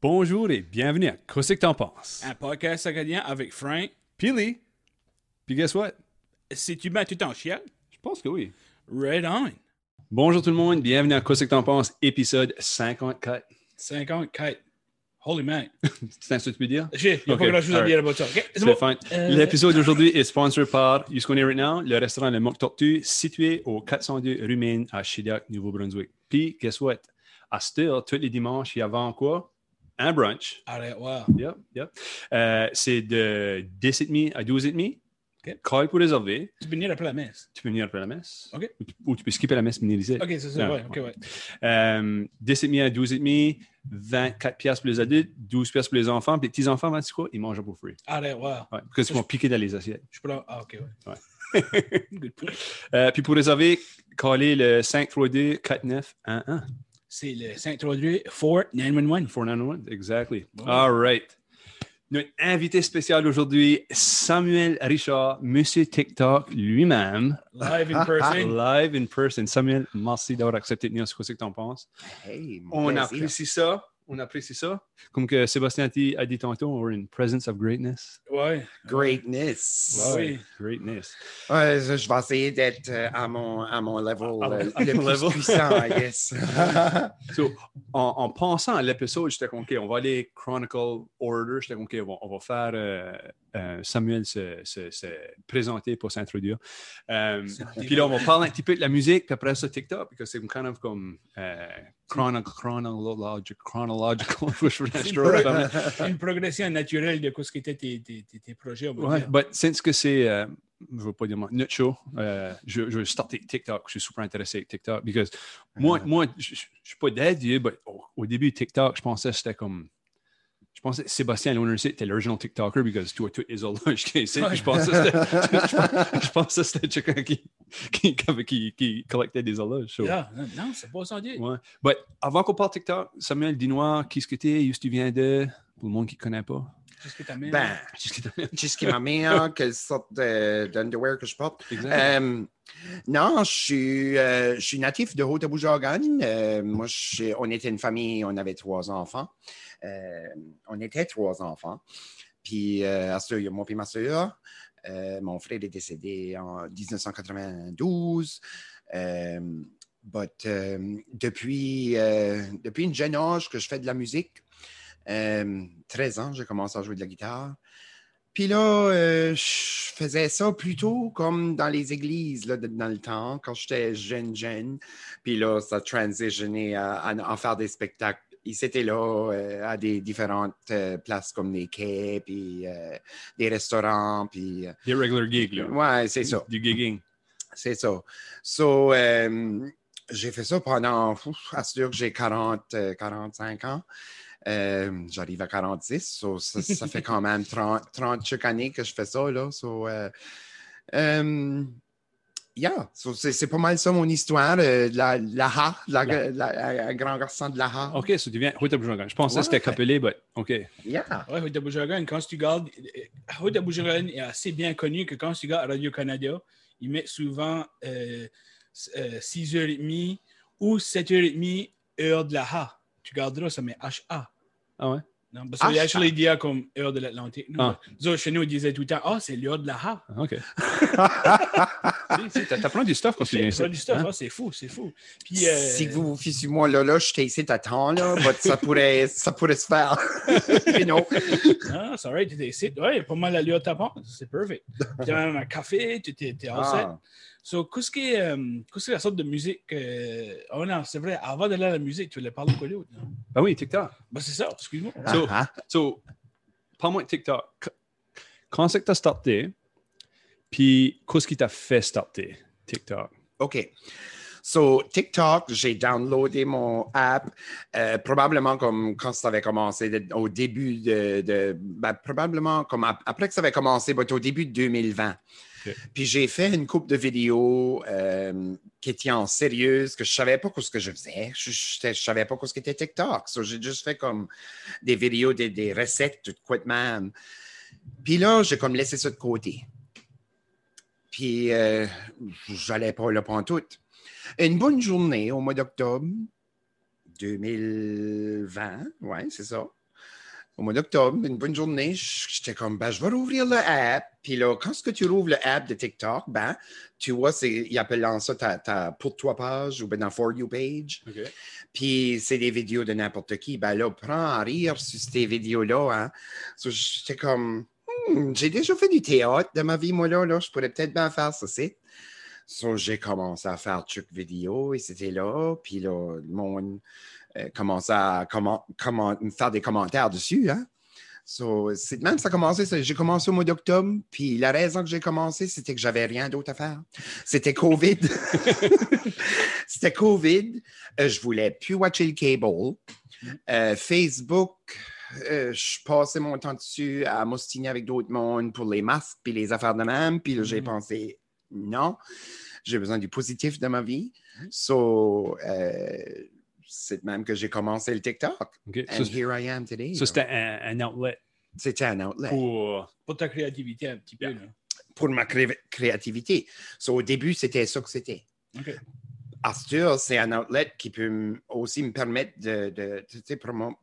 Bonjour et bienvenue à Qu'est-ce que t'en penses? Un podcast acadien avec Frank. Pili. Puis guess what? Si tu mets tout en chien, Je pense que oui. red on. Bonjour tout le monde, bienvenue à Qu'est-ce que t'en penses? Épisode 54. 54. Holy man. C'est ça que tu peux dire? J'ai a pas grand chose à dire about ça. C'est bon. Euh, L'épisode d'aujourd'hui est sponsored par You Right Now, le restaurant Le Mock Tortue, situé au 402 rue Maine à Shediac, Nouveau-Brunswick. Puis, guess what? À Still, tous les dimanches, il y avait quoi? Un brunch. Allez, wow. Yep, yep. Euh, c'est de 10h30 à 12h30. Ok. Call pour réserver. Tu peux venir après la messe. Tu peux venir après la messe. Ok. Ou tu, ou tu peux skipper la messe ici. Ok, c'est ça. Ah, ouais, ok, ouais. Euh, 10h30 à 12h30, 24 piastres pour les adultes, 12 piastres pour les enfants. Puis les petits-enfants, ben, c'est quoi? Ils mangent pour free. Allez, wow. Ouais, parce qu'ils vont piquer dans les assiettes. Je peux là. Ah, ok, ouais. Ouais. Good point. Euh, puis pour réserver, callez le 532 4911 C'est le 532 Fort 911. 491. Exactly. All right. Notre invité spécial aujourd'hui, Samuel Richard, Monsieur TikTok lui-même, Live in person. live in person. Samuel, merci d'avoir accepté de venir. C'est quoi ce que tu en penses? Hey, On plaisir. apprécie ça. On apprécie ça. Comme que Sébastien a dit, a dit tantôt, we're in presence of greatness. Ouais. Greatness. Ouais, oui. Greatness. Ouais, je je vais essayer d'être euh, à mon, à mon level À- euh, à le plus level. puissant, I guess. So, en, en pensant à l'épisode, j'étais comme, OK, on va aller chronicle order. J'étais comme, OK, on va, on va faire euh, euh, Samuel se, se- se présenter pour s'introduire. Euh, puis là, on va parler un petit peu de la musique, puis après ça, TikTok, parce que c'est kind of comme euh, chrono- chronological. une, progression naturelle de ce qu'étaient tes, tes, tes, tes projets. dire. but since que c'est, je veux pas dire moi, notre show, euh, je, je vais starter TikTok. Je suis super intéressé avec TikTok. Because moi, moi je, je, je suis pas dédié, mais au, au début, TikTok, je pensais que c'était comme. Je pensais que Sébastien Lonercy était l'original TikToker because tu as tous les autres qui ici. Je pensais que c'était- je, je pensais que c'était quelqu'un qui, qui, qui, collectait des horloges. so, Yeah, non, c'est pas sans dire. ouais. But avant qu'on parle TikTok, Samuel, dis-moi qui est-ce que tu es, où est-ce que tu viens de, pour le monde qui ne connaît pas. T'amènes? ben, mère, quelle sorte de- d'underwear que je porte. Euh, non, je suis, euh, je suis natif de Haute-Aboujagan. Euh, moi, je on était une famille, on avait trois enfants. Euh, on était trois enfants. Puis, moi et ma soeur. Mon frère est décédé en 1992. Euh, but, depuis, depuis une jeune âge que je fais de la musique, euh, 13 ans, j'ai commencé à jouer de la guitare. Puis là, euh, je faisais ça plutôt comme dans les églises là, dans le temps, quand j'étais jeune, jeune. Puis là, ça a transitionné à, à faire des spectacles. Ils étaient là euh, à des différentes euh, places comme des quais, puis des restaurants, puis... Des regular gigs, là. ouais, c'est ça. Du gigging. C'est ça. So, j'ai fait ça pendant, à sûr que j'ai 40, euh, 45 ans. Euh, J'arrive à 46, so, ça, ça fait quand même 30, 30 chaque année que je fais ça. Là, so, euh, euh, yeah, so, c'est pas mal ça mon histoire. euh, de la, ha, la, La- de la- un grand garçon de la ha. OK, ça devient Haute-Aboujagan. Je pensais que Ouais. c'était Capelé, mais OK. Yeah. Ouais, Haute Boujagan, quand tu regardes, Haute Boujagan est assez bien connu que quand tu regardes Radio-Canada, ils mettent souvent euh, euh, 6h30 ou 7h30 heure de la Ha. Tu garderas, ça met H-A. Ah ouais? Non, parce qu'il y a H-A. actually dit comme heure de l'Atlantique. Nous, Ah. nous chez nous, ils disaient tout le temps, ah, c'est l'heure de la Ha. Ah, OK. t'as plein du stuff quand tu viens C'est ici. du stuff, Hein? ah, c'est fou, c'est fou. Puis, euh, Si vous vous fiez sur moi, là, là, je t'ai ici à temps, là, ça, pourrait, ça pourrait se faire. You know? Ah, c'est alright, tu ici. Ouais, pas mal allure ta part. C'est perfect. Tu as même un café, tu t'es t'es set. Ah. So, qu'est-ce qui est, euh, qu'est-ce qui est la sorte de musique euh, Oh non, c'est vrai, avant d'aller à la musique, tu voulais parler de quoi d'autre? Ben oui, TikTok. Ben, c'est ça, excuse-moi. So, Ah, so parle-moi de TikTok. Qu- Quand c'est que t'as starté? Puis, qu'est-ce qui t'a fait starter TikTok? OK. So, TikTok, j'ai downloadé mon app, euh, probablement comme quand ça avait commencé, de- au début de. de- ben, probablement comme ap- après que ça avait commencé, mais au début de 2020. OK. Puis j'ai fait une couple de vidéos euh, qui étaient en sérieuse, que je savais pas ce que je faisais. Je, je savais pas ce qu'était TikTok. So, j'ai juste fait comme des vidéos, des, des recettes, tout quoi de même. Puis là, j'ai comme laissé ça de côté. Puis euh, j'allais pas là pantoute. Une bonne journée au mois d'octobre 2020, ouais, c'est ça. au mois d'octobre, une bonne journée, j'étais comme, ben, je vais rouvrir le app. Puis là, quand ce que tu rouvres le app de TikTok, ben, tu vois, c'est, ils appellent ça ta, ta pour toi page ou ben dans For You page. Puis c'est des vidéos de n'importe qui. Ben là, prends à rire sur ces vidéos-là. Hein. So, j'étais comme, Hmm, j'ai déjà fait du théâtre de ma vie, moi, là. là. Je pourrais peut-être bien faire ça, c'est. So, j'ai commencé à faire truc vidéo et c'était là. Puis là, le monde euh, commençait à comment, comment, me faire des commentaires dessus. Hein? So, c'est de même ça a commencé. J'ai commencé au mois d'octobre. Puis la raison que j'ai commencé, c'était que j'avais rien d'autre à faire. C'était COVID. c'était COVID. Euh, je voulais plus watcher le cable. Euh, Facebook, euh, je passais mon temps dessus à m'ostiner avec d'autres mondes pour les masques puis les affaires de même. Puis là, j'ai Mhm. pensé, non, j'ai besoin du positif dans ma vie. So, euh, c'est même que j'ai commencé le TikTok. OK. And Ça, here I am today. ça, c'était un, un outlet C'était un outlet pour, pour. Pour ta créativité un petit peu. Yeah. Là. ma cré- créativité. So, au début, c'était ça que c'était. OK. Arthur, c'est un outlet qui peut aussi me permettre de, de,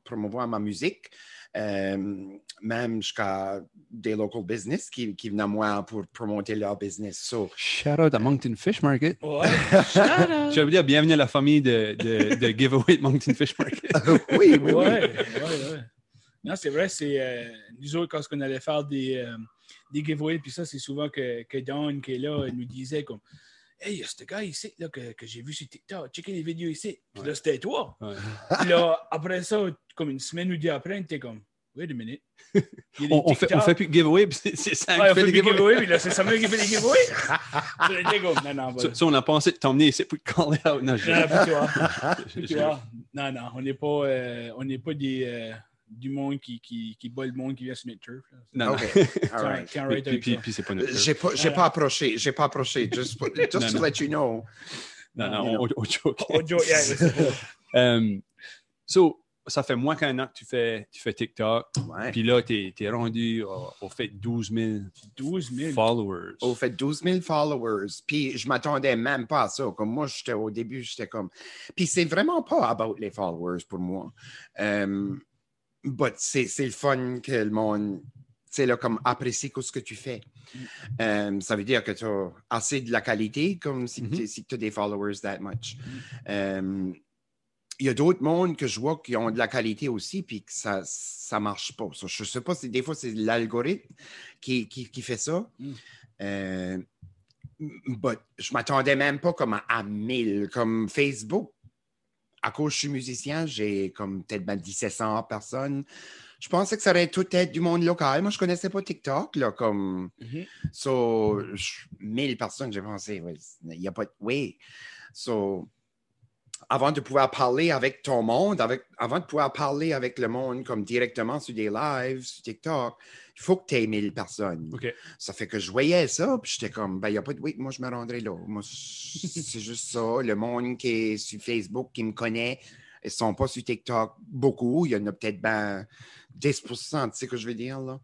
promouvoir ma musique, euh, même jusqu'à des local business qui, qui viennent à moi pour promouvoir leur business. So, Shout out à Moncton Fish Market. Ouais. Shout out. Je veux dire, bienvenue à la famille de, de, de giveaway de Moncton Fish Market. oui, oui, oui. Ouais, ouais, ouais. Non, c'est vrai, c'est euh, nous autres, quand on allait faire des, euh, des giveaways, puis ça, c'est souvent que, que Don, qui est là, nous disait comme Hey, il y a ce gars ici là, que, que j'ai vu sur TikTok, checker les vidéos ici. Puis là, c'était toi. Ouais. Puis là, après ça, comme une semaine ou deux après, t'es comme Wait a minute. On, on fait, on fait plus de giveaway, puis c'est- ça Ouais, qui fait fait les giveaways. giveaways, puis là, c'est Samuel qui fait les giveaways. T'es comme Non, non, Ça, voilà. ça, on a pensé de t'emmener ici pour te caller out. Non, je- Non, non, non, on n'est pas, euh, on n'est pas des, euh, du monde qui, qui, qui bat le monde qui vient sur notre turf. là. Non. OK, all right. Puis, right puis, c'est pas notre. J'ai pas, j'ai pas approché, j'ai pas approché, just, just Non, to non. let you know. Non, non, on, on joke. Joe, yeah. Um, so, ça fait moins qu'un an que tu fais, tu fais TikTok. Ouais. Puis là, tu es, rendu au, au fait 12 000 12 000. followers. Au fait 12 000 followers. Puis je m'attendais même pas à ça. Comme moi, j'étais au début, j'étais comme. Puis c'est vraiment pas about les followers pour moi. Euh, but c'est c'est le fun que le monde. C'est là comme apprécie ce que tu fais. Euh, ça veut dire que tu as assez de la qualité comme si, Mhm. tu as des followers that much. Euh, il y a d'autres mondes que je vois qui ont de la qualité aussi, puis que ça ça marche pas. Je sais pas si des fois c'est l'algorithme qui, qui, qui fait ça. Mm. Euh, but je m'attendais même pas comme à, à 1000. Comme Facebook, à cause que je suis musicien, j'ai comme peut-être ben 1700 personnes. Je pensais que ça aurait tout être du monde local. Moi, je connaissais pas TikTok, là, comme... Mhm. So, je- 1000 personnes, j'ai pensé, il n'y a pas de. Oui. So, avant de pouvoir parler avec ton monde, avec, avant de pouvoir parler avec le monde comme directement sur des lives, sur TikTok, il faut que tu aies 1000 personnes. Ça fait que je voyais ça, puis j'étais comme, ben, il n'y a pas de. Oui, moi, je me rendrai là. Moi, c'est juste ça. Le monde qui est sur Facebook, qui me connaît, ils ne sont pas sur TikTok beaucoup. Il y en a peut-être ben 10 tu sais ce que je veux dire, là.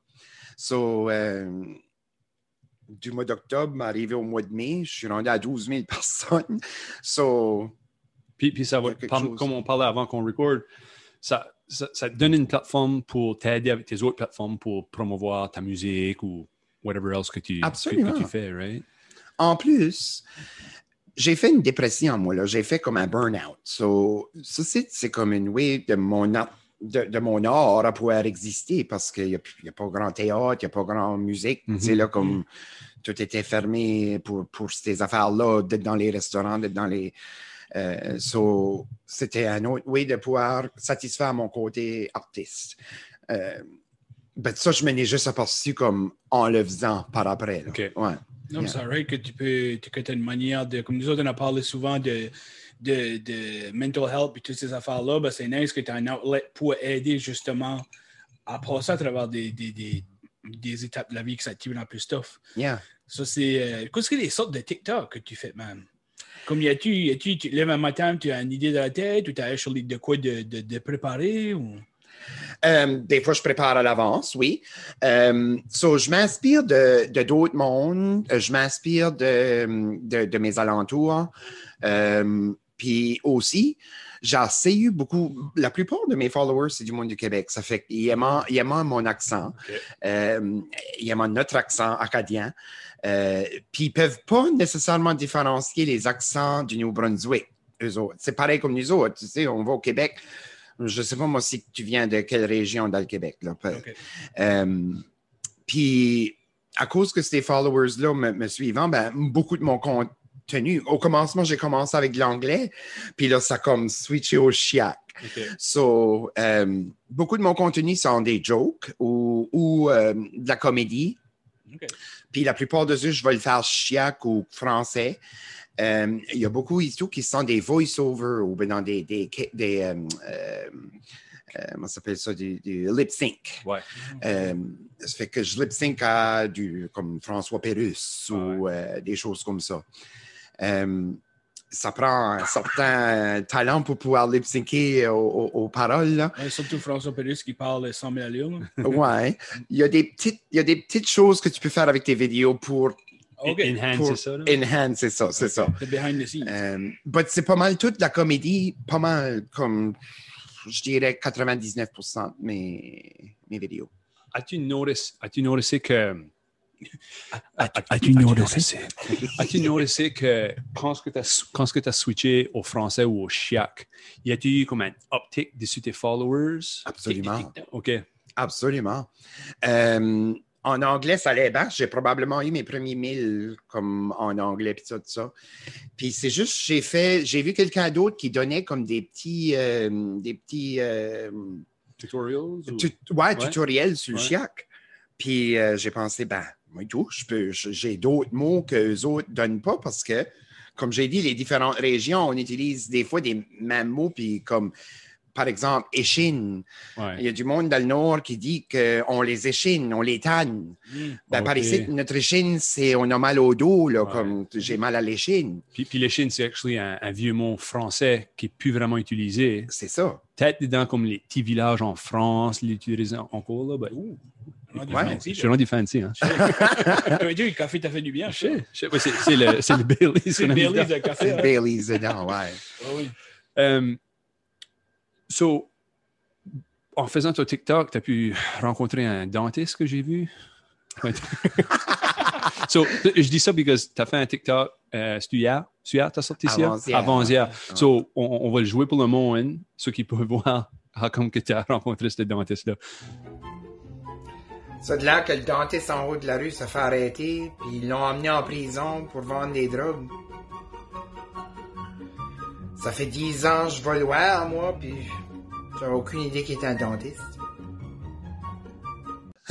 So, euh, du mois d'octobre, arrivé au mois de mai, je suis rendu à 12 000 personnes. So, Puis, puis ça va, comme on parlait avant qu'on record, ça, ça, ça te donne une plateforme pour t'aider avec tes autres plateformes pour promouvoir ta musique ou whatever else que tu, que- tu fais, right? En plus, j'ai fait une dépression, moi, là. J'ai fait comme un burn-out. So, ça, c'est, c'est comme une way de mon, art, de, de mon art à pouvoir exister parce qu'il n'y a, pas grand théâtre, il n'y a pas grand musique. Mhm. C'est là comme tout était fermé pour, pour ces affaires-là, d'être dans les restaurants, d'être dans les. Euh, so, c'était un autre way de pouvoir satisfaire mon côté artiste. Euh, ben, ça, je m'en ai juste aperçu comme en le faisant par après. là. OK. Ouais. Non, mais c'est vrai que tu peux, que tu as une manière de, comme nous autres, on a parlé souvent de, de, de mental health et toutes ces affaires-là, ben c'est nice que tu as un outlet pour aider justement à passer à travers des, des, des, des étapes de la vie qui s'activent dans plus stuff. Yeah. Ça, c'est. euh, Qu'est-ce que les sortes de TikTok que tu fais, man? Comme y a-tu, tu te lèves un matin, tu as une idée dans la tête ou tu as sur de quoi de, de, préparer? Euh, des fois, je prépare à l'avance, oui. Euh, so, je m'inspire de, d'autres mondes, euh, je m'inspire de, de, de mes alentours. Puis aussi, j'ai assez eu beaucoup. La plupart de mes followers, c'est du monde du Québec. Ça fait qu'ils aiment, ils aiment mon accent. Ok. Euh, ils aiment notre accent acadien. Euh, Puis ils ne peuvent pas nécessairement différencier les accents du Nouveau-Brunswick, eux autres. C'est pareil comme nous autres. Tu sais, on va au Québec. Je ne sais pas, moi, si tu viens de quelle région dans le Québec. Là. Euh, puis, à cause que ces followers-là me, me suivant, ben, beaucoup de mon Au commencement, j'ai commencé avec l'anglais, puis là, ça a comme switché au chiac. OK. So, euh, beaucoup de mon contenu sont des jokes ou, ou, euh, de la comédie. Puis la plupart de eux, je vais le faire chiac ou français. Euh, Il y a beaucoup ici qui sont des voice-over ou dans des, des, des euh, comment ça s'appelle ça, du, du lip sync. Ouais. Euh, ça fait que je lip sync à du comme François Pérusse Ah ou euh, des choses comme ça. Euh, ça prend un certain talent pour pouvoir lip syncer aux, aux- aux paroles. là. Ouais, surtout François Pérus qui parle 100 000 allures. là. Ouais. Il y, a des petites, il y a des petites choses que tu peux faire avec tes vidéos pour OK. Enhance, c'est ça? Là? enhance, c'est ça, c'est ça. The behind the scenes. Euh, but c'est pas mal toute la comédie, pas mal comme, je dirais 99% de mes, mes vidéos. As-tu noticé, as-tu noticé que. As-tu noticé? As-tu noticé que quand tu as, as switché au français ou au chiac, y a-tu eu comme un uptick dessus tes followers? Absolument. OK. Absolument. Euh, en anglais, ça allait bien. J'ai probablement eu mes premiers 1000 comme en anglais puis tout ça. Puis c'est juste, j'ai fait, j'ai vu quelqu'un d'autre qui donnait comme des petits, euh, des petits, euh, Tutorials? ou- tu- ouais, tutoriels sur le chiac. Puis euh, j'ai pensé, ben, j'ai d'autres mots que les autres ne donnent pas parce que, comme j'ai dit, les différentes régions, on utilise des fois des mêmes mots, puis comme, par exemple, échine. Il y a du monde dans le Nord qui dit qu'on les échine, on les tanne. Mm. Ben, Par ici, notre échine, c'est on a mal au dos, là, Ouais. comme j'ai mal à l'échine. Puis, puis l'échine, c'est actually un, un vieux mot français qui n'est plus vraiment utilisé. C'est ça. Peut-être dans comme les petits villages en France, l'utilisent encore. Là, ben, Ouh. Rendu Ouais. fancy, je suis rendu fancy. Hein. Dieu, le café t'a fait du bien. Je sais, je sais. Ouais, c'est, c'est le, c'est le Bailey's. C'est mis Bailey's dedans. de café. C'est hein. Bailey's dedans, ouais. Ah oui. Um, so, en faisant ton TikTok, tu as pu rencontrer un dentiste que j'ai vu? So, je dis ça parce que tu as fait un TikTok, euh, c'est hier? C'est hier, tu as sorti ça? Avant-hier. So, on, on va le jouer pour le monde, ceux qui peuvent voir ah, comme que tu as rencontré ce dentiste-là. Ça de là que le dentiste en haut de la rue se fait arrêter, puis ils l'ont emmené en prison pour vendre des drogues. Ça fait dix ans que je vais le voir, moi, puis j'avais aucune idée qu'il était un dentiste.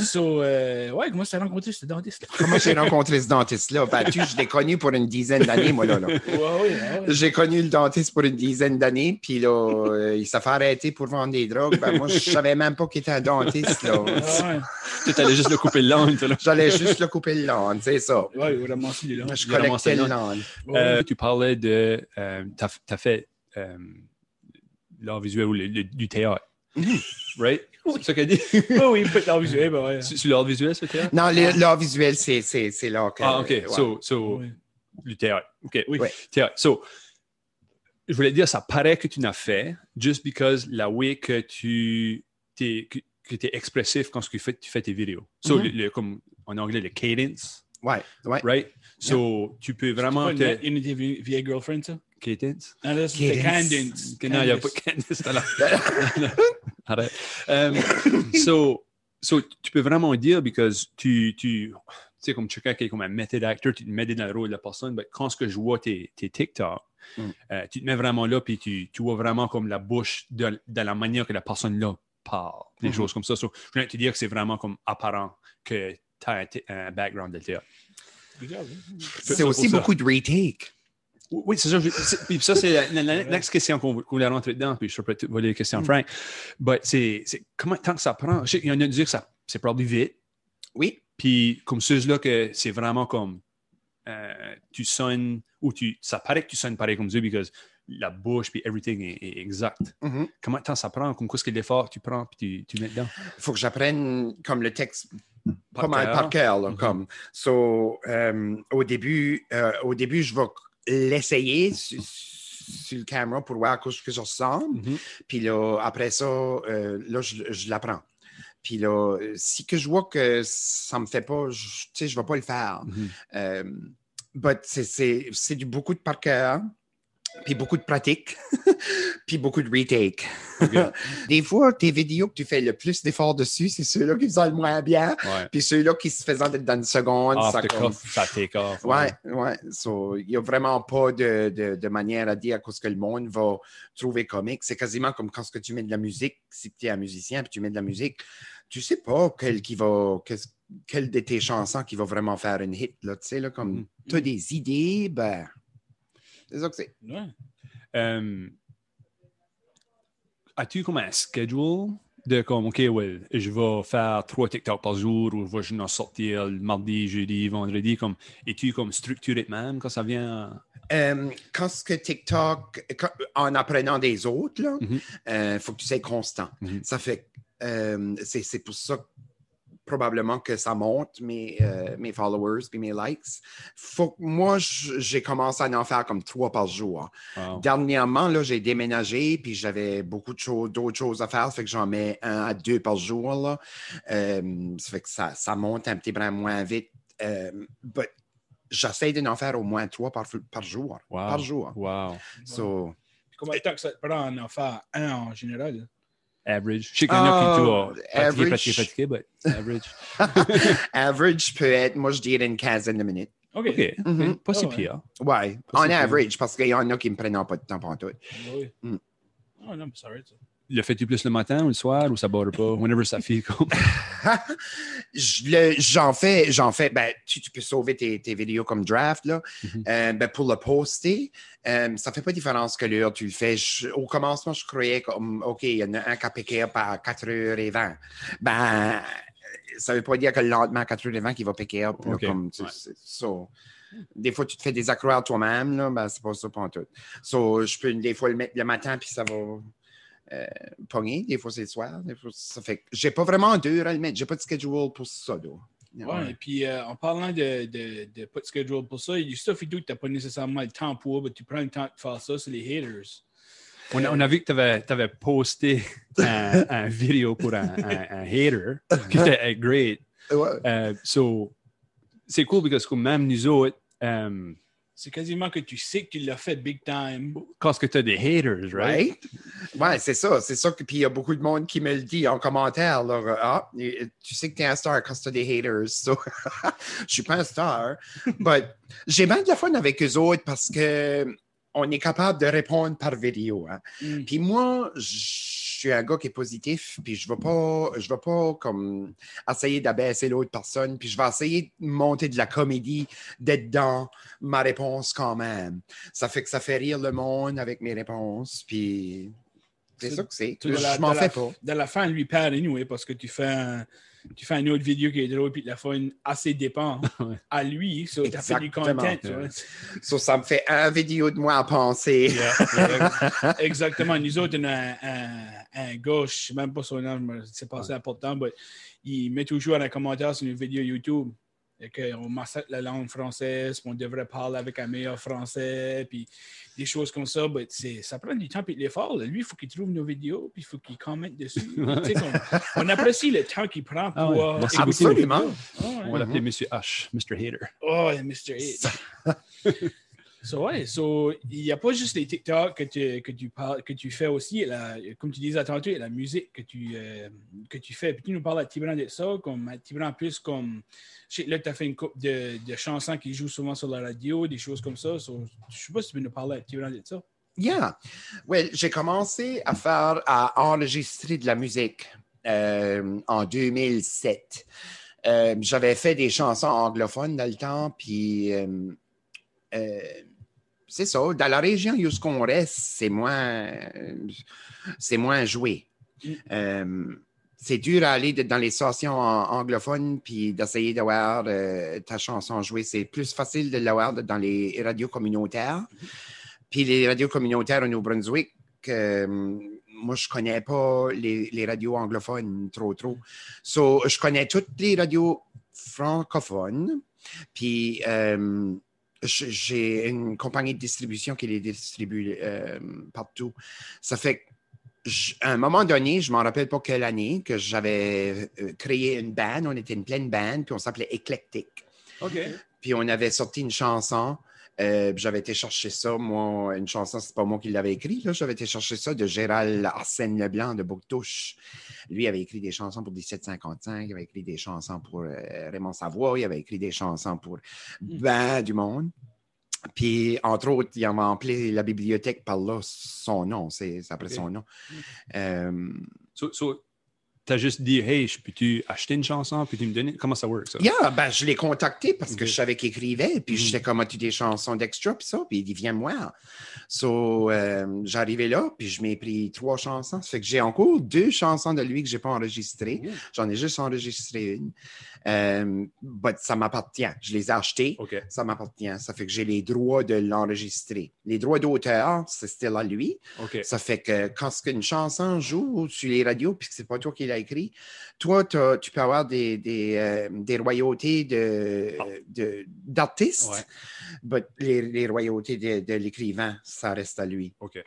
So, euh, ouais, comment tu as rencontré ce dentiste? Comment j'ai rencontré ce dentiste-là? Ben, tu, je l'ai connu pour une dizaine d'années, moi, là. là. Ouais, ouais, ouais. J'ai connu le dentiste pour une dizaine d'années, puis là, euh, il s'est fait arrêter pour vendre des drogues. Ben, moi, je savais même pas qu'il était un dentiste, là. Ouais. Tu allais juste le couper le langue. toi, là. J'allais juste le couper le l'âne, c'est ça. Ouais, il a ramassé les langues. Je collectais le. Ouais. Euh, tu parlais de. Euh, tu as, fait euh, l'art visuel ou le- le- du théâtre. Right? C'est ça qu'elle dit? Oui, oui, peut-être l'art visuel, ben ouais. C'est l'art visuel, ce théâtre? Non, l'art visuel, c'est, que... Ah, OK. ouais. So, so Oui. le théâtre. OK. Oui. Ouais. Théâtre. So, je voulais dire, ça paraît que tu n'as fait, just because la way que tu es, que, que t'es expressif quand tu fais, tu fais tes vidéos. So, Mhm. le- le- comme en anglais, le cadence, Ouais, ouais. right? So, tu peux vraiment une, te... une de tes vie- vieilles girlfriends, ça? Cadence? Non, là, c'était Cadence. Non, il n'y a pas. Arrête. Um, so, so, tu peux vraiment dire, because tu, tu, tu sais, comme quelqu'un qui est comme un method actor, tu te mets dans le rôle de la personne, mais quand ce que je vois tes, tes TikTok, Mm. euh, tu te mets vraiment là, puis tu, tu vois vraiment comme la bouche de, de la manière que la personne-là parle, des Mhm. choses comme ça. So, je voulais te dire que c'est vraiment comme apparent que tu as un, un background de théâtre. C'est ça aussi beaucoup de retake. Oui, c'est ça. Puis ça, c'est la, la- next question qu'on voulait rentrer dedans, puis je peux te voler les questions, Frank. Mais c'est c'est comment tant que ça prend. Je sais qu'il y en a qui disent que ça- c'est probablement vite. Oui, Puis comme ceux-là, que c'est vraiment comme euh, tu sonnes, ou tu, ça paraît que tu sonnes pareil comme Dieu, parce que la bouche, puis everything est, est exact. Mhm. Comment de temps ça prend? Comme quoi, ce que l'effort tu prends, puis tu, tu mets dedans? il faut que j'apprenne comme le texte Par mal cœur. par cœur. là, Mhm. comme. So, euh, au, début, euh, au début, je vais l'essayer su- sur le caméra pour voir ce que je ressemble. Mhm. Puis là, après ça, euh, là, je, je l'apprends. Puis là, si que je vois que ça me fait pas, je- tu sais, je vais pas le faire. Mhm. Euh, but c'est- c'est c'est du beaucoup de par cœur, puis beaucoup de pratique, puis beaucoup de retake. Des fois, tes vidéos que tu fais le plus d'efforts dessus, c'est ceux-là qui sont le moins bien, Ouais. puis ceux-là qui se faisaient dans une seconde. Off ça the comme- cuff, ça take off. Ouais, ouais. So, il n'y a vraiment pas de, de, de manière à dire ce que le monde va trouver comique. C'est quasiment comme quand ce que tu mets de la musique, si tu es un musicien puis tu mets de la musique, tu sais pas quel qui va, qu'est-ce- quelle de tes chansons qui va vraiment faire une hit. Là, tu sais, là, comme Mhm. tu as des idées, ben, c'est ça que c'est. Ouais. Euh, As-tu comme un schedule de comme, OK, ouais, je vais faire trois TikTok par jour ou je vais en sortir le mardi, jeudi, vendredi? Comme, Es-tu comme structuré de même quand ça vient? Euh, quand ce que TikTok, quand- en apprenant des autres, il Mhm. faut que tu sois constant. Mhm. Ça fait, euh, c'est pour ça que probablement que ça monte mes, euh, mes followers puis mes likes. Faut, que- moi, j'ai commencé à en faire comme trois par jour. Wow. Dernièrement, là, j'ai déménagé puis j'avais beaucoup de choses, d'autres choses à faire. Ça fait que j'en mets un à deux par jour. Là. Euh, ça fait que ça, ça monte un petit peu moins vite. Euh, but j'essaie d'en faire au moins trois par, par jour. Wow. Par jour. Wow. So, Combien de temps que ça te prend en en faire un en général? Average. Je sais qu'il y en a qui, tu vois, fatigué, average. fatigué, fatigué, but average. average peut être, moi, je dirais une quinzaine de minutes. OK. OK. Mhm. Pas si ouais. pire. Ouais, Pas en si pire. average, parce qu'il y en a qui me prennent pas de temps pour tout. Oui. Mm. Ah non, mais ça arrête ça. Le fais-tu plus le matin ou le soir ou ça barre pas? Whenever ça fait comme. J'en fais, j'en fais, ben, tu, tu peux sauver tes, tes vidéos comme draft, là. Mhm. Euh, ben, pour le poster, euh, ça fait pas de différence que l'heure tu le fais. Je- au commencement, je croyais comme, OK, il y en a un qui a piqué à 4h20. Ben, ça veut pas dire que le lendemain à 4h20 qu'il va piquer up. là, comme, tu- ouais. c'est- so, des fois, tu te fais des accroires toi-même, là, ben, c'est pas ça pour tout. So, je peux des fois le mettre le matin, puis ça va euh, pogner. Des fois, c'est le soir. Des fois, ça fait que j'ai pas vraiment d'heure à le mettre. J'ai pas de schedule pour ça, là. Ouais, et puis euh, en parlant de, de, de pas de schedule pour ça, il y a du stuff et tout que tu n'as pas nécessairement le temps pour, mais tu prends le temps de faire ça, c'est les haters. On a, on a vu que tu avais, posté un, un vidéo pour un, un- un hater qui était great. Ouais. Euh, so, c'est cool parce que même nous autres, euh, C'est quasiment que tu sais que tu l'as fait big time. quand tu as des haters, right? Right? Ouais, c'est ça. C'est ça. que- Puis il y a beaucoup de monde qui me le dit en commentaire. là, ah, et- tu sais que tu es un star quand tu as des haters. So, je suis pas un star. But j'ai bien de la fun avec eux autres parce que on est capable de répondre par vidéo. hein. Mm. Puis moi, je suis un gars qui est positif, puis je ne vais pas, je vais pas comme essayer d'abaisser l'autre personne, puis je vais essayer de monter de la comédie, d'être dans ma réponse quand même. Ça fait que ça fait rire le monde avec mes réponses, puis c'est ça que c'est. de Je m'en de la- fais pas. Dans la fin, lui perd anyway parce que tu fais, un, tu fais une autre vidéo qui est drôle puis la fin assez dépend Ouais. à lui. So, tu as fait du Exactement. content. tu Ouais. vois. So, ça me fait un vidéo de moi à penser. Exactement. Nous autres, on a un, un, un gars, je ne sais même pas son nom, c'est passé important, mais il met toujours un commentaire sur une vidéo YouTube. Et qu'on massacre la langue française, qu'on devrait parler avec un meilleur français, puis des choses comme ça. c'est- ça prend du temps et de l'effort. Lui, il faut qu'il trouve nos vidéos, puis il faut qu'il commente dessus. On, apprécie le temps qu'il prend pour. Ah ouais. euh, Absolument. Ah ouais. On va l'appeler Monsieur H, Mr. Hater. Oh, Mr. H. so, ouais, so, il n'y a pas juste les TikTok que tu, que tu, parles, que tu fais aussi, la, comme tu disais tantôt, la musique que tu, euh, que tu fais. Puis tu nous parles à Tibran de ça, comme à Tibran plus comme. Je sais, là, tu as fait une couple de, de chansons qui jouent souvent sur la radio, des choses comme ça. Je ne sais pas si tu peux nous parler à Tibran de ça. Yeah. Well, j'ai commencé à faire, à enregistrer de la musique euh, en 2007. Euh, J'avais fait des chansons anglophones dans le temps, puis euh, euh, c'est ça. Dans la région où ce qu'on reste, c'est moins, c'est moins joué. Mm. Euh, c'est dur à aller de- dans les stations anglophones puis d'essayer d'avoir euh, ta chanson jouée. C'est plus facile de l'avoir dans les radios communautaires. Puis les radios communautaires au Nouveau-Brunswick, euh, moi, je connais pas les, les radios anglophones trop, trop. So, je connais toutes les radios francophones. Puis, j'ai une compagnie de distribution qui les distribue euh, partout. Ça fait à un moment donné, je ne m'en rappelle pas quelle année, que j'avais euh, créé une band. On était une pleine band, puis on s'appelait Eclectic. OK. Puis on avait sorti une chanson. Euh, j'avais été chercher ça, moi, une chanson, c'est pas moi qui l'avais écrit, là. J'avais été chercher ça de Gérald Arsène Leblanc de Bouctouche. Lui avait écrit des chansons pour 1755, il avait écrit des chansons pour euh, Raymond Savoie, il avait écrit des chansons pour ben du monde. Puis, entre autres, il avait appelé la bibliothèque par là son nom, c'est après son nom. Euh, So, so t'as juste dit, hey, peux-tu acheter une chanson, peux-tu me donner? Comment ça work, ça? Yeah, ben, je l'ai contacté parce que je savais qu'il écrivait, puis Mhm. j'étais comme, as-tu des chansons d'extra, puis ça, puis il dit, viens me voir. So, euh, j'arrivais là, puis je m'ai pris trois chansons. Ça fait que j'ai encore deux chansons de lui que je n'ai pas enregistrées. J'en ai juste enregistré une. Euh, but ça m'appartient. Je les ai achetées. OK. Ça m'appartient. Ça fait que j'ai les droits de l'enregistrer. Les droits d'auteur, c'est still à lui. Ça fait que quand une chanson joue sur les radios, puis que c'est pas toi qui l'as écrit, toi, tu peux avoir des, des, euh, des royautés de, de- d'artistes, Ouais. but les, les royautés de, de l'écrivain, ça reste à lui. OK.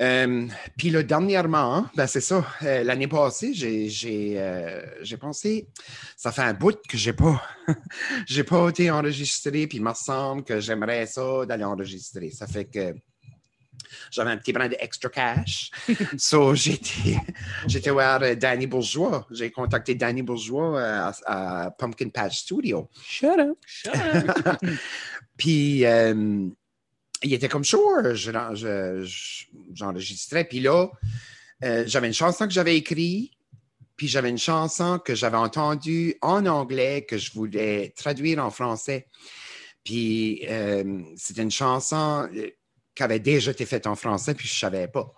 Euh, puis là, dernièrement, ben c'est ça, euh, l'année passée, j'ai, j'ai, euh, j'ai pensé, ça fait un bout que j'ai pas, j'ai pas été enregistré, puis il me semble que j'aimerais ça d'aller enregistrer. Ça fait que j'avais un petit brin de extra cash. so, j'étais, j'étais voir Danny Bourgeois. J'ai contacté Danny Bourgeois à, à Pumpkin Patch Studio. Shut up. Shut up. Puis, il était comme sure, je- j'enregistrais. Puis là, euh, j'avais une chanson que j'avais écrite, puis j'avais une chanson que j'avais entendue en anglais que je voulais traduire en français. Puis, euh, c'était une chanson euh, qui avait déjà été faite en français, puis je ne savais pas.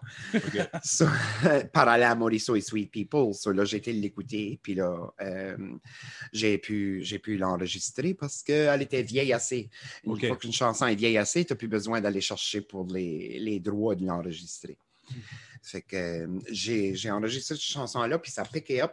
So, parallèle à Mauricio et Sweet People. So, là, j'ai été l'écouter, puis là, euh, j'ai pu, j'ai pu l'enregistrer parce qu'elle était vieille assez. Une fois qu'une chanson est vieille assez, tu n'as plus besoin d'aller chercher pour les, les droits de l'enregistrer. Fait que euh, j'ai enregistré cette chanson-là, puis ça piqué up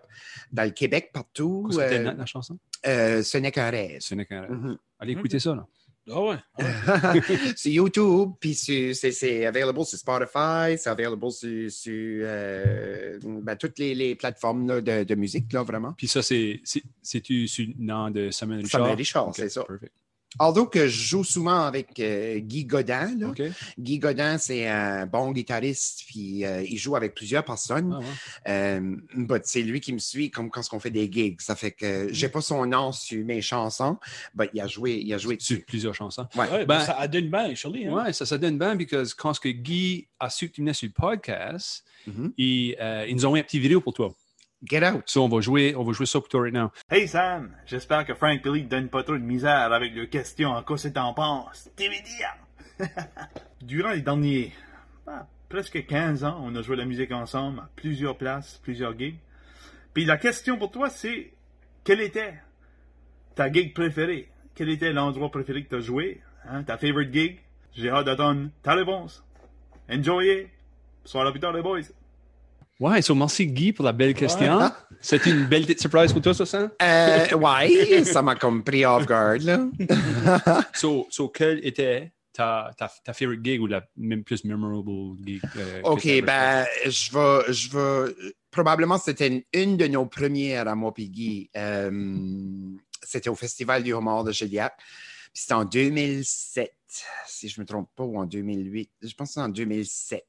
dans le Québec partout. Qu'est-ce que c'était Euh, la, la chanson? euh, ce n'est qu'un rêve. Ce n'est qu'un rêve. Mhm. Allez écouter ça, là. Ah ouais. sur YouTube, puis c'est available sur Spotify, c'est available sur, sur, euh, ben, toutes les, les plateformes là, de, de musique, là, vraiment. Puis ça, c'est, c'est-tu sur le nom de Samuel Richard? Samuel Richard, c'est ça. Perfect. Although que je joue souvent avec euh, Guy Godin, là. Guy Godin, c'est un bon guitariste, puis euh, il joue avec plusieurs personnes. Ah, ouais. Euh, c'est lui qui me suit comme quand on fait des gigs. Ça fait que j'ai pas son nom sur mes chansons, but il a joué, il a joué Sur dessus. plusieurs chansons. Ouais. Ouais, Ben- ça donne bien, Shirley. Hein? Ouais, ça, ça donne bien parce que quand ce que Guy a su que tu venais sur le podcast, Mhm. il, euh, ils nous ont envoyé une petite vidéo pour toi. Get out. So, on va jouer, on va jouer ça pour toi right now. Hey Sam, j'espère que Frank Billy te donne pas trop de misère avec leurs questions en quoi c'est t'en penses. T'es médias. Durant les derniers presque 15 ans, on a joué la musique ensemble à plusieurs places, plusieurs gigs. Puis la question pour toi, c'est quelle était ta gig préférée? Quel était l'endroit préféré que tu as joué? Hein, ta favorite gig? J'ai hâte d'attendre ta réponse. Enjoy! Soir là plus tard les boys. Ouais, so merci Guy pour la belle question. C'est une belle surprise pour toi, ça, Sam? Euh, ouais, ça m'a comme pris off guard, là. So, so quelle était ta, ta, ta favorite gig ou la même plus memorable gig? euh, OK, ben, je vais, je vais. Probablement, c'était une, une de nos premières à moi et Guy. Euh, c'était au Festival du Homard de Gilliac. Puis c'était en 2007, si je ne me trompe pas, ou en 2008. Je pense que c'est en 2007.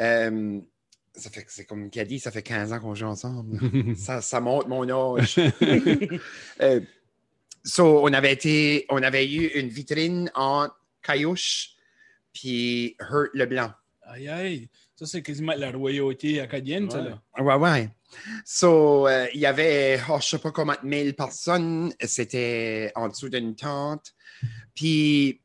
Euh, ça fait c'est comme qu'il a dit, ça fait 15 ans qu'on joue ensemble. ça, ça monte mon âge. Euh, so, on avait été, on avait eu une vitrine en Caillouche puis Hurt Leblanc. Aïe, aïe. Ça, c'est quasiment la royauté acadienne, ça, Ouais. là. Ouais, ouais. So, euh, il y avait, oh, je sais pas comment, 1000 personnes. C'était en dessous d'une tente. Puis,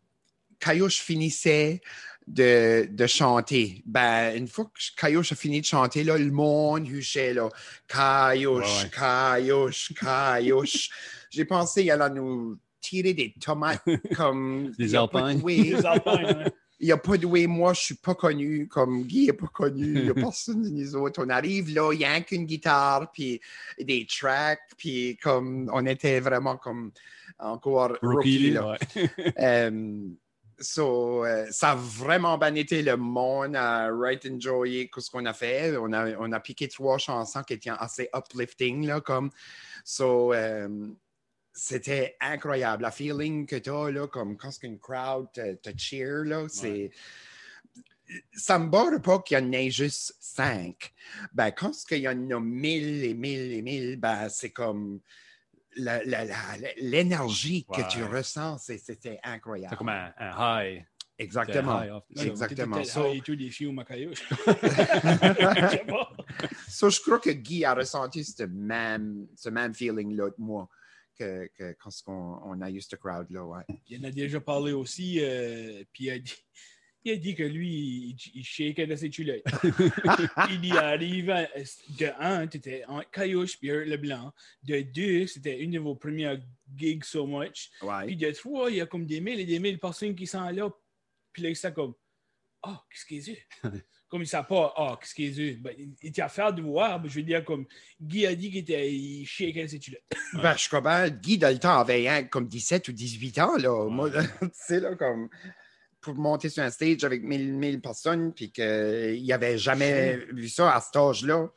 Caillouche finissait de, de chanter. Ben, une fois que Caillouche a fini de chanter, là, le monde huchait, là. Caillouche, Ouais, ouais. Caillouche, Caillouche. J'ai pensé qu'il allait nous tirer des tomates comme. Des il alpines. Il n'y a pas de oui, moi, je suis pas connu, comme Guy n'est pas connu, il n'y a personne de nous autres. On arrive là, il n'y a qu'une guitare, puis des tracks, puis comme on était vraiment comme encore rookie, là. ouais. Euh, so, euh, ça a vraiment bien été le monde à right enjoyer ce qu'on a fait? On a, on a piqué trois chansons qui étaient assez uplifting, là, comme. So, euh, c'était incroyable. La feeling que tu as, là, comme quand une crowd te, te cheer, là, c'est. Ça me barre pas qu'il y en ait juste cinq. Ben, quand il y en a mille et mille et mille, ben, c'est comme l'énergie que tu ressens, c'est- c'était C'est incroyable. comme un, un high. Exactement. C'est high off. Exactement. So- high. So, je crois que Guy a ressenti ce même, ce même feeling-là de moi que, que quand on, on a eu ce crowd-là. Ouais. Il en a déjà parlé aussi, euh, puis il a dit, il a dit que lui, il, il shakeait de ses culottes. il y arrive, à- de un, tu étais en Caillouche Eric Leblanc. De deux, c'était une de vos premières gigs so much. Puis Ouais. de trois, il y a comme des mille et des mille personnes qui sont là. Puis là, il s'est comme, oh, qu'est-ce qu'il est Comme il ne savent pas, oh, qu'est-ce qu'il est ben, Il était à faire de voir, mais je veux dire, comme Guy a dit qu'il était, il shakeait ses culottes. Ben, je comprends. Guy, dans le temps, avait hein, comme 17 ou 18 ans. Là. Moi, tu sais, là, comme pour monter sur un stage avec 1000, 1000 personnes, puis qu'il n'avait jamais vu ça à cet âge-là.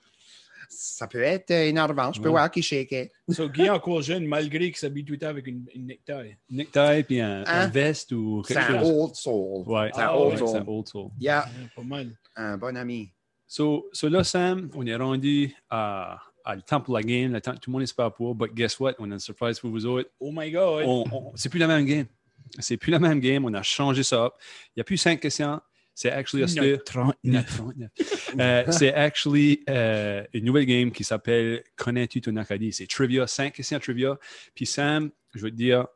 Ça peut être euh, énervant. Je peux Ouais. voir qu'il shakeait. So, Guy encore jeune, malgré qu'il s'habille tout le temps avec une, une necktie. Necktie puis un, un Hein? veste ou C'est quelque un chose. old soul. Ouais, C'est un Ah, old ouais, soul. c'est un old soul. Yeah, pas mal. un bon ami. So, so là, Sam, on est rendu à, à le temps pour la game, le temps que tout le monde espère pour. But guess what? On a une surprise pour vous autres. Oh my God. C'est plus la même game. C'est plus la même game. On a changé ça up. Il n'y a plus cinq questions. C'est actually hostile. 39. 39. Euh, c'est actually euh, une nouvelle game qui s'appelle Connais-tu ton Acadie? C'est trivia, cinq questions trivia. Puis Sam, je veux te dire,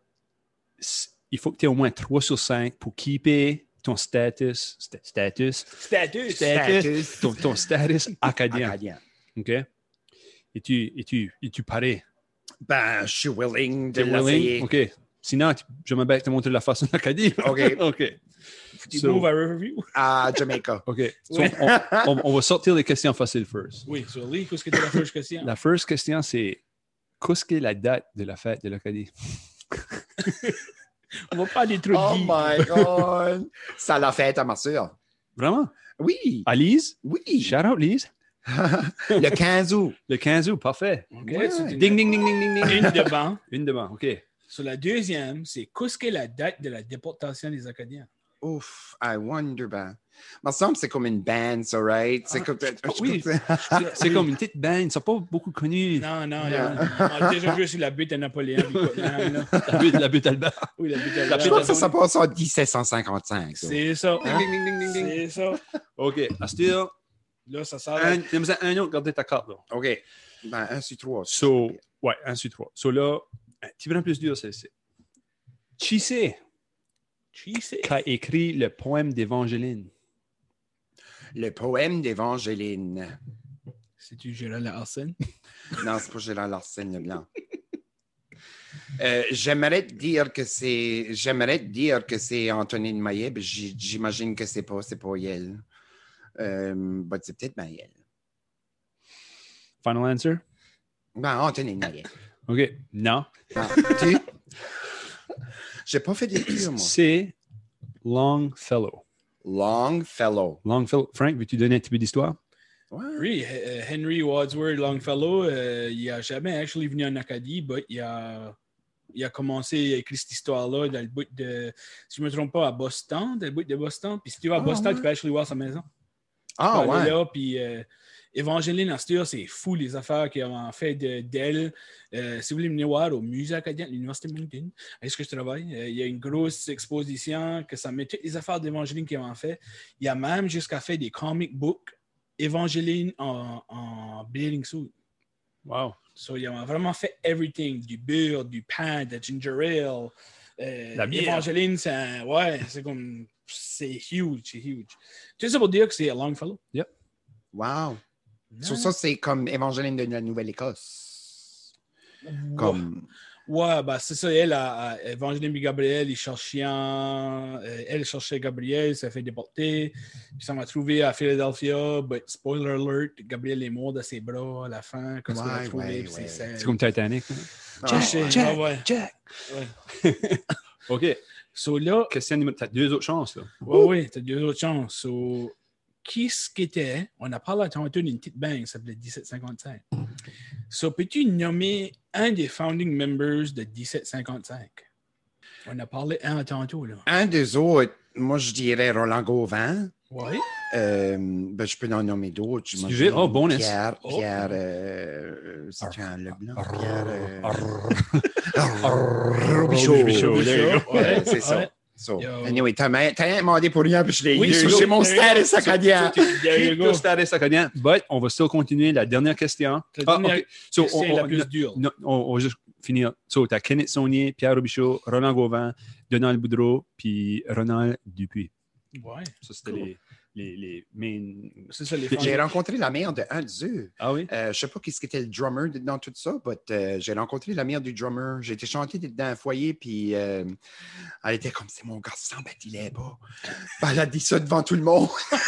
il faut que tu aies au moins 3 sur 5 pour keeper ton status, sta- status, Status. status, ton, ton status acadien. Acadien. OK? Et tu, et tu, et tu parais. Ben, je suis willing de willing? l'essayer. OK. Sinon, tu- je me bats te montrer la façon d'Acadie. OK. OK. Tu So- move à Riverview? À Jamaica. OK. So, on, on- on va sortir les questions faciles first. Oui, sur Lee, qu'est-ce que tu la first question? La first question, c'est qu'est-ce que la date de la fête de l'Acadie? On va pas des trucs Oh my God! Ça l'a fait à ma soeur. Vraiment? Oui, À Lise? oui. Shout out, Lise. Le 15 août. Le 15 août, parfait. OK, Ouais. Ding, ding, ding, ding, ding, ding. une devant. Une devant, OK. Sur la deuxième, c'est qu'est-ce que la date de la déportation des Acadiens? Ouf, I wonder, ben. Me semble que c'est comme une band, ça, right? C'est Ah, comme... oui. C'est comme une petite band, ils ne sont pas beaucoup connus. Non, non, Yeah. non. On a déjà joué sur la butte à Napoléon. La butte, la butte Albert. Oui, la butte à La Je pense que ça passe en 1755. ça. C'est ça. C'est ça. OK. Astir, Là, ça sert. un, un autre, gardez ta carte, là. OK. Ben, un sur trois. So, ouais, un sur trois. So là, petit peu plus dur, celle-ci. C'est Cheese. qui a écrit le poème d'Évangéline? Le poème d'Évangéline. C'est-tu Gérald Larsen? Non, c'est pas Gérard Larsen Leblanc. Euh, j'aimerais te dire que c'est j'aimerais te dire que c'est Antonine Maillet, mais j'imagine que c'est pas c'est pas elle. Euh, bah, c'est peut-être Maillet. Final answer? Ben, Antonine Maillet. OK. Non. Ah? J'ai pas fait de lecture, moi. C'est Longfellow. Longfellow. Longfellow. Frank, veux-tu donner un petit peu d'histoire? Ouais. Oui, euh, Henry Wadsworth Longfellow, euh, il n'a jamais actually venu en Acadie, mais il a, il a commencé à écrire cette histoire-là dans le bout de, si je ne me trompe pas, à Boston, dans le bout de Boston. Puis si tu vas à Ah, Boston, ouais. tu peux actually voir sa maison. Ah, ouais. là, puis euh, Evangeline Astur, c'est fou les affaires qu'ils ont fait de- d'elle. Euh, si vous voulez venir voir au musée acadien de l'Université de Moncton, est-ce que je travaille? Euh, il y a une grosse exposition que ça met toutes les affaires d'Evangeline qu'ils ont fait. Il y a même jusqu'à fait des comic books Evangeline en, en bathing suit. Wow. So, ils ont vraiment fait everything, du beurre, du pain, de ginger ale. Euh, La bière. Evangeline, c'est ouais, c'est comme, c'est huge, c'est huge. Tout ça pour dire que c'est Longfellow. Wow. Sur ça, c'est comme Évangéline de la Nouvelle-Écosse. Comme. Ouais, bah c'est ça. Elle, a, a- Evangeline et Gabriel, ils cherchaient. euh, elle cherchait Gabriel, ça fait déporter. Puis ça m'a trouvé à Philadelphia. But spoiler alert, Gabriel est mort de ses bras à la fin. L'a Ouais, trouvé, ouais, ouais. c'est C'est comme Titanic. hein? Ah, Jack, ouais. Jack, ouais. Jack. Ouais. OK. So là, Question. T'as deux autres chances, là. oui, oui, t'as deux autres chances. So, qui ce qu'était, on a parlé tantôt d'une petite banque, ça s'appelait 1755. So, peux-tu nommer un des founding members de 1755? On a parlé un tantôt, là. Un des autres, moi, je dirais Roland Gauvin. Oui. Euh, ben, je peux en nommer d'autres. Dis Oh, bonus. Pierre, Oh. Pierre, euh, euh, c'est un Leblanc. Pierre, euh, Robichaud. Robichaud. C'est ça. Ouais. So, Yo. anyway, t'as rien demandé pour rien, puis je l'ai Oui, eu. C'est mon Keep go. your status acadien. But on va still continuer la dernière question. La Ah, dernière. So, on, est la plus dure. on- on va juste finir. So, t'as Kenneth Saunier, Pierre Robichaud, Roland Gauvin, Donald Boudreau, puis Ronald Dupuis. Ouais. Ça, c'était Cool. les, les, les main... C'est ça, les J'ai rencontré la mère de un d'eux. Ah oui? Euh, je sais pas qui était le drummer dans tout ça, mais j'ai rencontré la mère du drummer. J'ai été chanter dans un foyer, puis euh, elle était comme c'est mon garçon, ben il est pas. Ben, elle a dit ça devant tout le monde.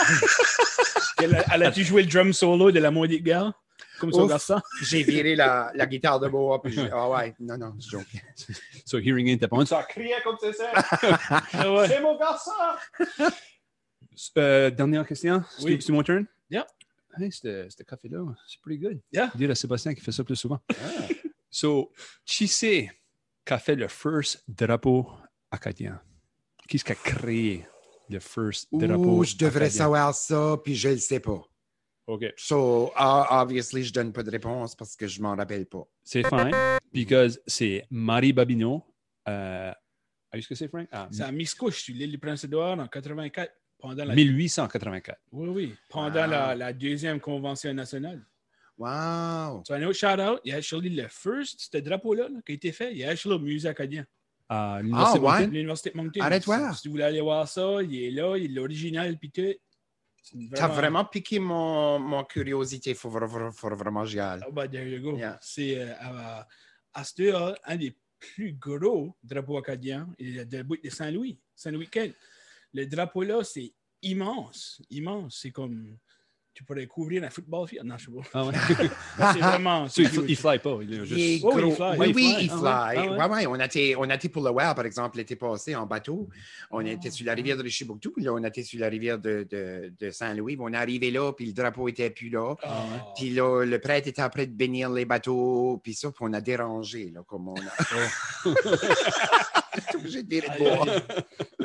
Elle a- elle a-tu joué le drum solo de la maudite gare? Comme son garçon? J'ai viré la, la guitare de bois, ah ouais, non, non, je joke. So, Hearing Aid, t'as pas Ça criait comme c'est ça. Ah. C'est mon garçon! Euh, dernière question. C'est Oui. c'est mon turn? Yeah. Hey, ce ce café-là, c'est pretty good. Yeah. Dire à Sébastien qui fait ça plus souvent. Ah. So, qui c'est qui a fait le first drapeau acadien? Qui est-ce qui a créé le first drapeau Ouh, je devrais acadien? savoir ça, puis je le sais pas. OK. So, ah, obviously, je donne pas de réponse parce que je m'en rappelle pas. C'est fine, because c'est Marie Babineau. Euh, est-ce que c'est Frank? Ah, C'est à Miscouche, sur l'île du Prince-Édouard, en 84, pendant la... 1884. Oui, oui, pendant Wow. la, la deuxième convention nationale. Wow! So, un autre shout-out, il y a actually le first, ce drapeau-là là, qui a été fait, il y a actually au musée acadien, À l'Université Ah, ouais? à Moncton? l'Université de Moncton. Arrête Si- voir. Si, vous voulez aller voir ça, il est là, il est l'original, puis tout. C'est T'as vraiment piqué mon, mon curiosité. Faut, vra- faut vraiment j'y aille. Ah, bah, there you go. Yeah. C'est euh, à, un des plus gros drapeaux acadiens, et le drapeau de Saint-Louis, Saint-Louis-Kent. Le drapeau-là, c'est immense, immense. C'est comme, tu pourrais couvrir un football field? Non, je sais pas. Ah ouais. C'est vraiment. So, il, il fly pas. Il est Il est juste... Oh, il gros. fly. Oui, Il oui, fly. il Ah fly. ouais? Ah ouais? Ouais, ouais, On, a été, on a été pour le Well, par exemple, l'été passé en bateau. On était sur la rivière de Richibouctou, puis là, on était sur la rivière de, de, de Saint-Louis. On est arrivé là, puis le drapeau était plus là. Ah, Puis là, le prêtre était après de bénir les bateaux, puis ça, puis on a dérangé, là, comme on a. Obligé de virer de Aïe, bois. aïe.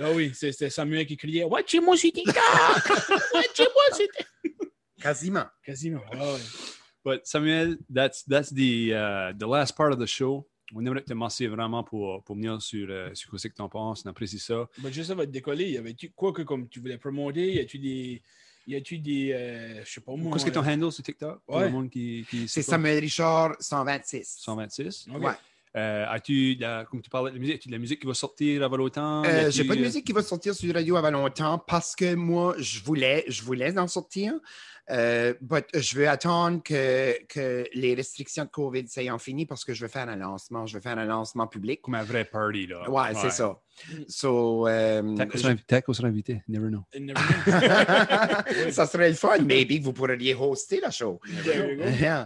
Ah oui, c'est- c'était Samuel qui criait Watchez-moi, c'était Watchez-moi, c'était. Quasiment. Quasiment. Ouais. But Samuel, that's, that's the, uh, the last part of the show. On aimerait te remercier vraiment pour, pour venir sur, euh, sur quoi c'est que tu en penses. On apprécie ça. Ben, juste avant de décoller, y avait-tu quoi que comme tu voulais promoter Y a-tu des. Y a-tu des. euh, je sais pas moi. Qu'est-ce que ton euh, handle sur TikTok? Pour Ouais. le monde qui, qui C'est? Samuel Richard, 126. 126. ok. Ouais. Euh, as-tu, de la- comme tu parlais de la musique, as-tu de la musique qui va sortir avant l'automne? Euh, j'ai pas de euh, musique qui va sortir sur radio avant longtemps parce que moi, je voulais, je voulais en sortir. Euh, but je veux attendre que, que les restrictions de COVID soient finies parce que je veux faire un lancement. Je veux faire un lancement public. Comme un vrai party, là. Ouais, c'est ça. So, euh, Taco sera, invité. Never know. You never know. ça serait le fun. Maybe que vous pourriez hoster la show. There you go. Yeah.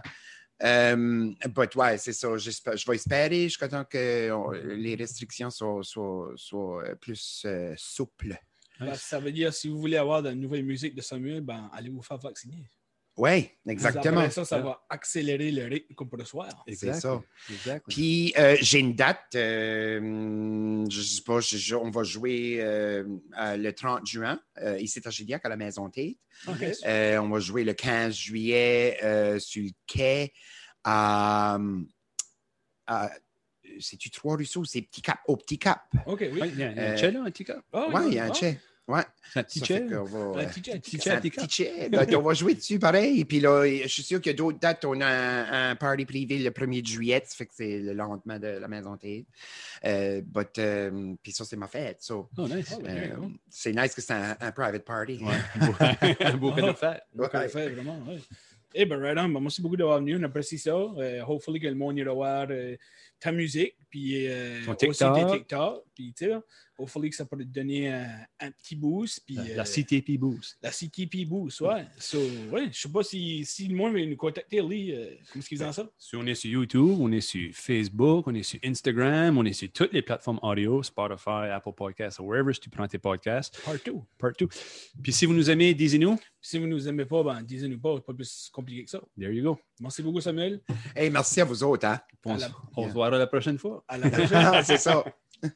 Um, but ouais, c'est ça. J'espère- Je vais espérer jusqu'à temps que on- les restrictions soient, soient- soient, euh, plus euh, souples. Ben, ça veut dire si vous voulez avoir de la nouvelle musique de Samuel, ben allez vous faire vacciner. Oui, Après exactement. ça, ça va accélérer le rythme qu'on soir. C'est ça. Exactly. Puis euh, j'ai une date, euh, je sais pas, je- je- on va jouer euh, le 30 juin, euh, ici à Gilliac, à la Maison Tate. OK. Euh, on va jouer le 15 juillet euh, sur le quai à. à- C'est-tu Trois-Ruisseaux? C'est Petit Cap, au Petit Cap. OK, oui. Il y a un chat, là, un petit cap? Ah, Oui, il y a un chai. Ouais. Un Ça Un un un. Ben, on va jouer dessus pareil. Puis là, je suis sûr qu'il y a d'autres dates. On a un, un party privé le 1er juillet. Ça fait que c'est le lendemain de la maison Tate. Euh, but, euh, puis ça, c'est ma fête. so, Oh, nice. Oh, euh, ok, cool. c'est nice que c'est un, un private party. Ouais. un beau cadeau de fête. Ouais. le fait vraiment, ouais. Eh ben, right on. Ben, merci beaucoup d'avoir venu. On apprécie ça. Euh, hopefully que le monde ira voir euh, ta musique, puis euh, Ton aussi TikTok. tes TikTok. Puis, tu sais, hopefully que ça peut te donner un, un petit boost. Puis, La, euh, la CTP Boost. la CTP boost, ouais. So, ouais, je sais pas si, si le monde veut nous contacter, Lee, euh, comment est-ce qu'ils en ça? Si on est sur YouTube, on est sur Facebook, on est sur Instagram, on est sur toutes les plateformes audio, Spotify, Apple Podcasts, wherever tu prends tes podcasts, Partout. partout. Puis si vous nous aimez, disez-nous. Si vous nous aimez pas, ben, disez-nous pas, c'est pas plus compliqué que ça. There you go. Merci beaucoup, Samuel. Hey, merci à vous autres. Hein? On, se- la prochaine fois. À la prochaine. C'est ça.